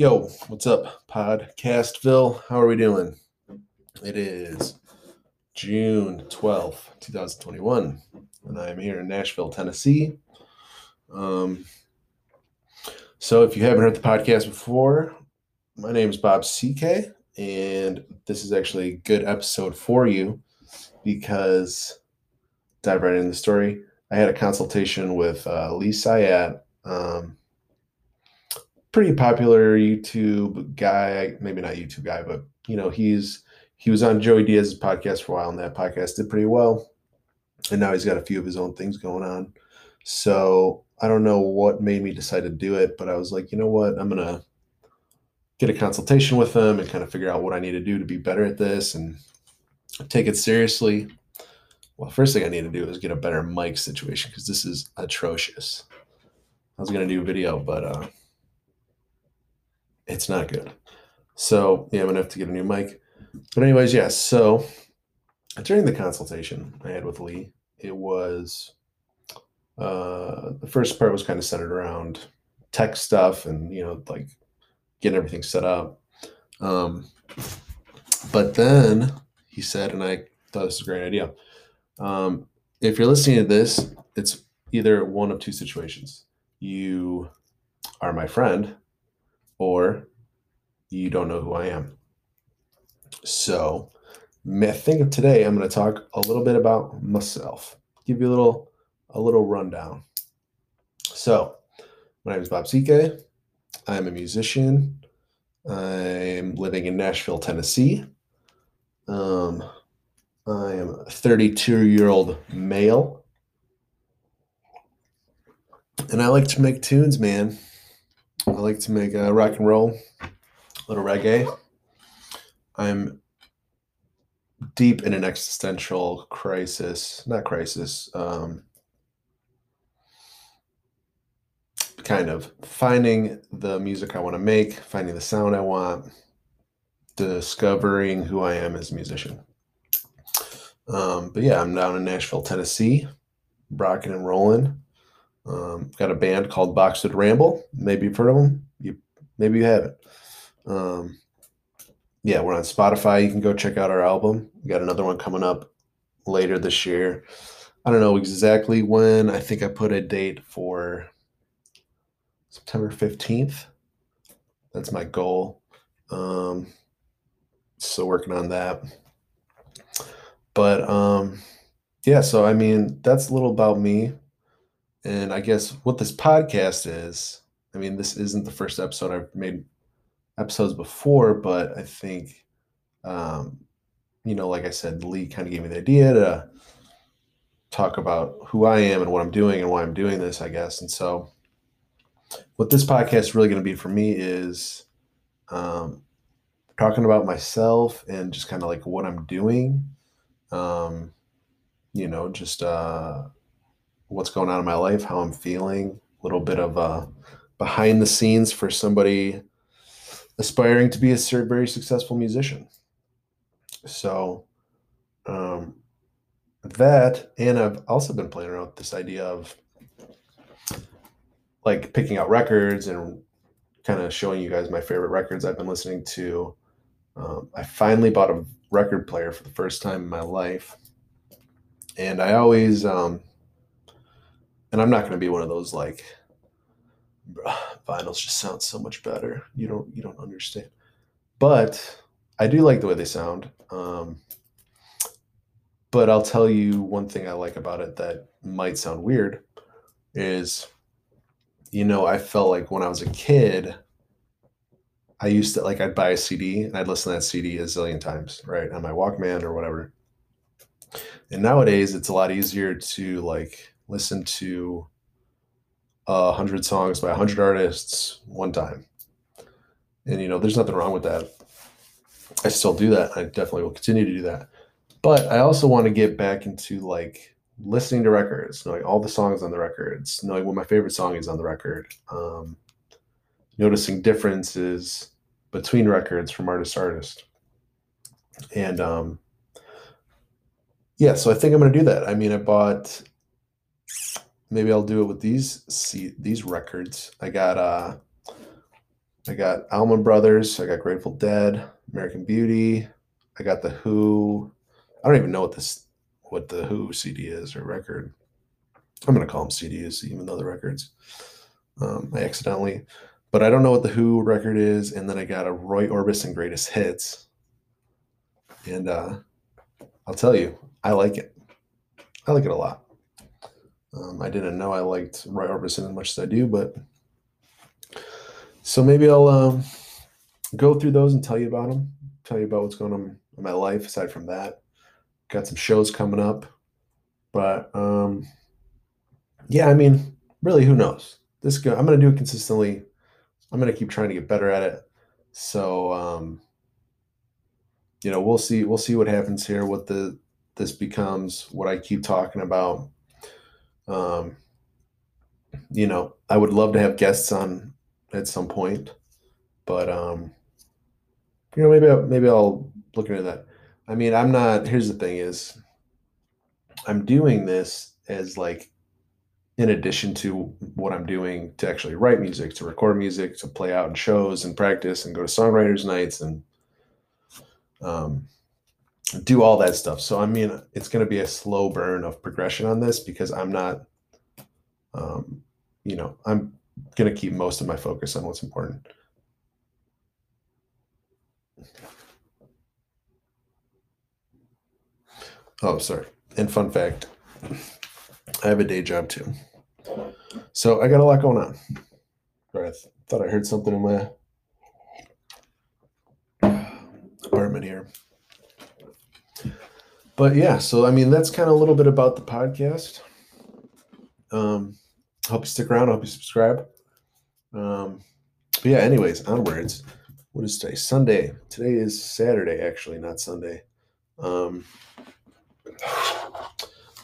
Yo, what's up, Podcastville? How are we doing? It is June 12th, 2021, and I'm here in Nashville, Tennessee. Um, so, if you haven't heard the podcast before, my name is Bob CK, and this is actually a good episode for you because dive right into the story. I had a consultation with uh, Lee Syatt. Um, pretty popular YouTube guy, maybe not YouTube guy, but you know, he's he was on Joey Diaz's podcast for a while, and that podcast did pretty well. And now he's got a few of his own things going on. So I don't know what made me decide to do it, but I was like, you know what, I'm gonna get a consultation with him and kind of figure out what I need to do to be better at this and take it seriously. Well, first thing I need to do is get a better mic situation because this is atrocious. I was gonna do a video, but uh, it's not good. So yeah, I'm gonna have to get a new mic. But anyways, yes. Yeah, so during the consultation I had with Lee, it was uh, the first part was kind of centered around tech stuff and you know like getting everything set up. Um, but then he said, and I thought this was a great idea. Um, if you're listening to this, it's either one of two situations. You are my friend or you don't know who I am. So, I think today I'm going to talk a little bit about myself, give you a little a little rundown. So, my name is Bob CK. I'm a musician. I'm living in Nashville, Tennessee. Um, I am a 32 year old male. And I like to make tunes, man. I like to make uh, rock and roll, a little reggae. I'm deep in an existential crisis, not crisis, um, kind of finding the music I want to make, finding the sound I want, discovering who I am as a musician. Um, but yeah, I'm down in Nashville, Tennessee, rocking and rolling. Um, got a band called Boxed Ramble. Maybe you've heard of them. You maybe you haven't. Um, yeah, we're on Spotify. You can go check out our album. We got another one coming up later this year. I don't know exactly when. I think I put a date for September 15th. That's my goal. Um, so working on that. But um, yeah, so I mean, that's a little about me. And I guess what this podcast is, I mean, this isn't the first episode I've made episodes before, but I think, um, you know, like I said, Lee kind of gave me the idea to talk about who I am and what I'm doing and why I'm doing this, I guess. And so, what this podcast is really going to be for me is um, talking about myself and just kind of like what I'm doing. Um, you know, just uh, what's going on in my life, how I'm feeling, a little bit of behind the scenes for somebody aspiring to be a very successful musician. So, um, that, and I've also been playing around with this idea of like picking out records and kind of showing you guys my favorite records I've been listening to. Um, I finally bought a record player for the first time in my life. And I always, um, and I'm not going to be one of those like vinyls just sound so much better. You don't you don't understand. But I do like the way they sound. Um, but I'll tell you one thing I like about it that might sound weird is you know, I felt like when I was a kid, I used to like I'd buy a CD and I'd listen to that CD a zillion times, right? On my Walkman or whatever. And nowadays it's a lot easier to like listen to a hundred songs by a hundred artists one time. And you know, there's nothing wrong with that. I still do that. I definitely will continue to do that. But I also want to get back into like listening to records, knowing all the songs on the records, knowing what my favorite song is on the record, um, noticing differences between records from artist to artist. And um, yeah, so I think I'm going to do that. I mean, I bought maybe I'll do it with these see these records. I got uh I got Allman Brothers. I got Grateful Dead, American Beauty. I got the Who. I don't even know what this what the Who CD is or record. I'm gonna call them CDs, even though the records. Um, I accidentally, but I don't know what the Who record is. And then I got a Roy Orbison Greatest Hits, and uh, I'll tell you, I like it. I like it a lot. Um, I didn't know I liked Roy Orbison as much as I do, but so maybe I'll um, go through those and tell you about them, tell you about what's going on in my life aside from that. Got some shows coming up, but um, yeah, I mean, really, who knows? This go, I'm going to do it consistently. I'm going to keep trying to get better at it. So, um, you know, we'll see. We'll see what happens here. What the this becomes. What I keep talking about. Um, you know, I would love to have guests on at some point, but um, you know, maybe I'll, maybe I'll look into that. I mean, I'm not. Here's the thing: is I'm doing this as like in addition to what I'm doing to actually write music, to record music, to play out in shows and practice and go to songwriters nights and um, do all that stuff. So I mean, it's going to be a slow burn of progression on this because I'm not, um, you know, I'm going to keep most of my focus on what's important. Oh, sorry. And fun fact, I have a day job too. So I got a lot going on. I thought I heard something in my apartment here. But yeah, so I mean that's kind of a little bit about the podcast. Um, hope you stick around. Hope you subscribe. Um, but yeah, anyways, onwards. What is today? Sunday. Today is Saturday, actually, not Sunday. Um,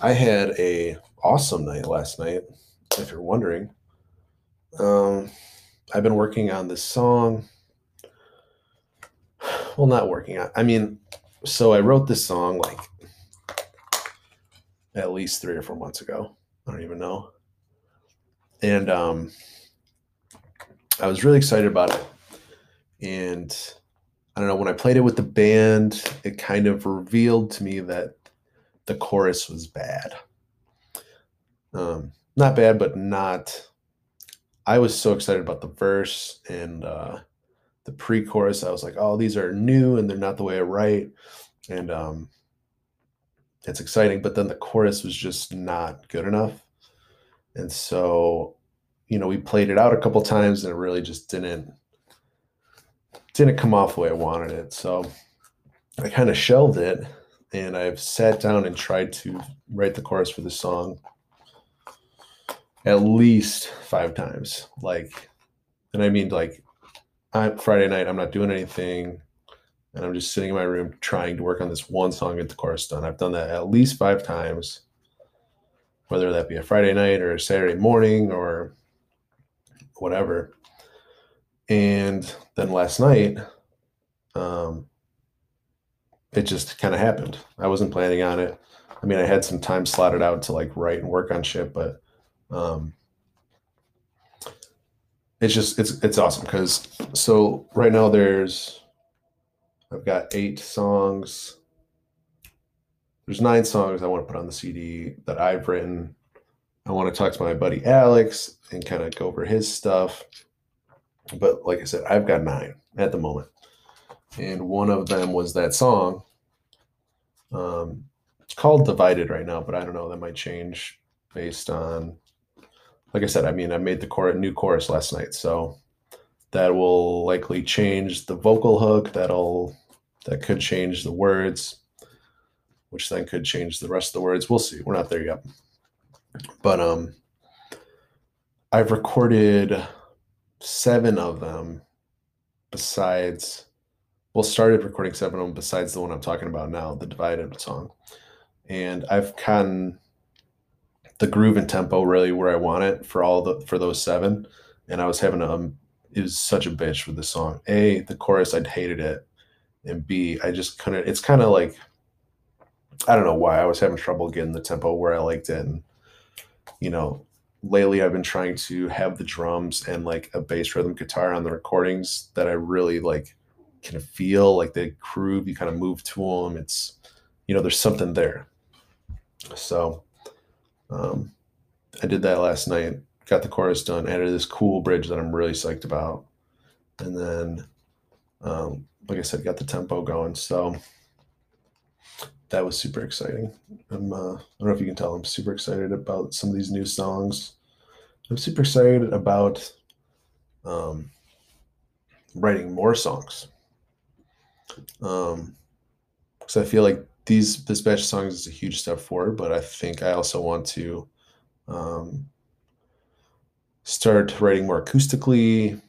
I had a awesome night last night. If you're wondering, um, I've been working on this song. Well, not working. I mean, so I wrote this song like at least three or four months ago. I don't even know. And um, I was really excited about it. And I don't know, when I played it with the band, it kind of revealed to me that the chorus was bad. Um, not bad, but not. I was so excited about the verse and uh, the pre-chorus. I was like, "Oh, these are new and they're not the way I write," and um, it's exciting. But then the chorus was just not good enough, and so, you know, we played it out a couple times and it really just didn't didn't come off the way I wanted it. So I kind of shelved it, and I've sat down and tried to write the chorus for the song at least five times. Like, and I mean, like, on Friday night, I'm not doing anything, and I'm just sitting in my room trying to work on this one song, get the chorus done. I've done that at least five times, whether that be a Friday night or a Saturday morning or whatever. And then last night, um, it just kind of happened. I wasn't planning on it. I mean, I had some time slotted out to like write and work on shit, but um, it's just it's it's awesome because so right now there's I've got eight songs. There's nine songs I want to put on the CD that I've written. I want to talk to my buddy Alex and kind of go over his stuff. But like I said, I've got nine at the moment. And one of them was that song. Um, it's called Divided right now, but I don't know. That might change based on like I said, I mean, I made the chorus, new chorus last night, so that will likely change the vocal hook. That'll that could change the words, which then could change the rest of the words. We'll see. We're not there yet, but um, I've recorded seven of them. Besides, well, started recording seven of them. Besides the one I'm talking about now, the divided song, and I've gotten the groove and tempo really where I want it for all the for those seven. And I was having a um, it was such a bitch with the song. A, the chorus, I'd hated it. And B, I just couldn't it's kind of like I don't know why I was having trouble getting the tempo where I liked it. And you know, lately I've been trying to have the drums and like a bass rhythm guitar on the recordings that I really like can feel like the groove. You kind of move to them. It's you know there's something there. So um, I did that last night. Got the chorus done. Added this cool bridge that I'm really psyched about, and then um, like I said, got the tempo going. So that was super exciting. I'm, uh, I don't know if you can tell, I'm super excited about some of these new songs. I'm super excited about um, writing more songs. Um, because I feel like these this batch of songs is a huge step forward, but I think I also want to um, start writing more acoustically,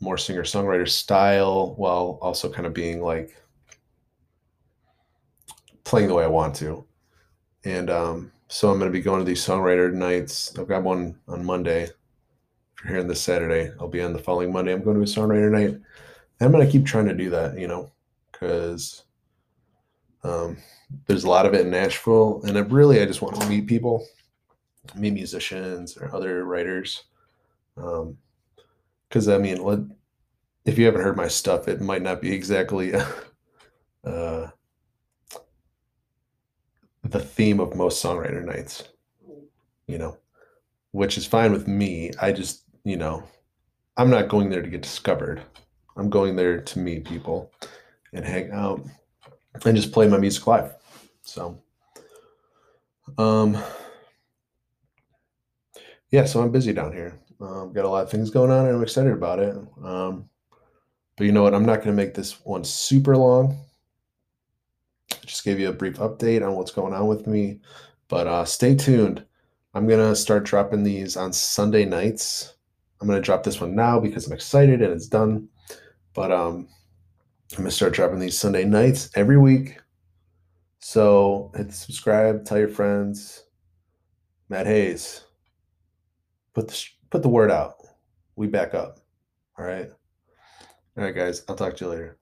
more singer songwriter style, while also kind of being like playing the way I want to. And um, so I'm going to be going to these songwriter nights. I've got one on Monday. If you're hearing this Saturday, I'll be on the following Monday. I'm going to a songwriter night. And I'm going to keep trying to do that, you know, because um, there's a lot of it in Nashville. And I really, I just want to meet people, meet musicians or other writers. Um, because, I mean, if you haven't heard my stuff, it might not be exactly. uh, the theme of most songwriter nights, you know, which is fine with me. I just, you know, I'm not going there to get discovered. I'm going there to meet people and hang out and just play my music live. So, um, yeah, so I'm busy down here. Um, got a lot of things going on and I'm excited about it. Um, but you know what? I'm not going to make this one super long just gave you a brief update on what's going on with me. But uh, stay tuned. I'm going to start dropping these on Sunday nights. I'm going to drop this one now because I'm excited and it's done. But um, I'm going to start dropping these Sunday nights every week. So hit subscribe, tell your friends. Matt Hayes, put the, put the word out. We back up. All right. All right, guys. I'll talk to you later.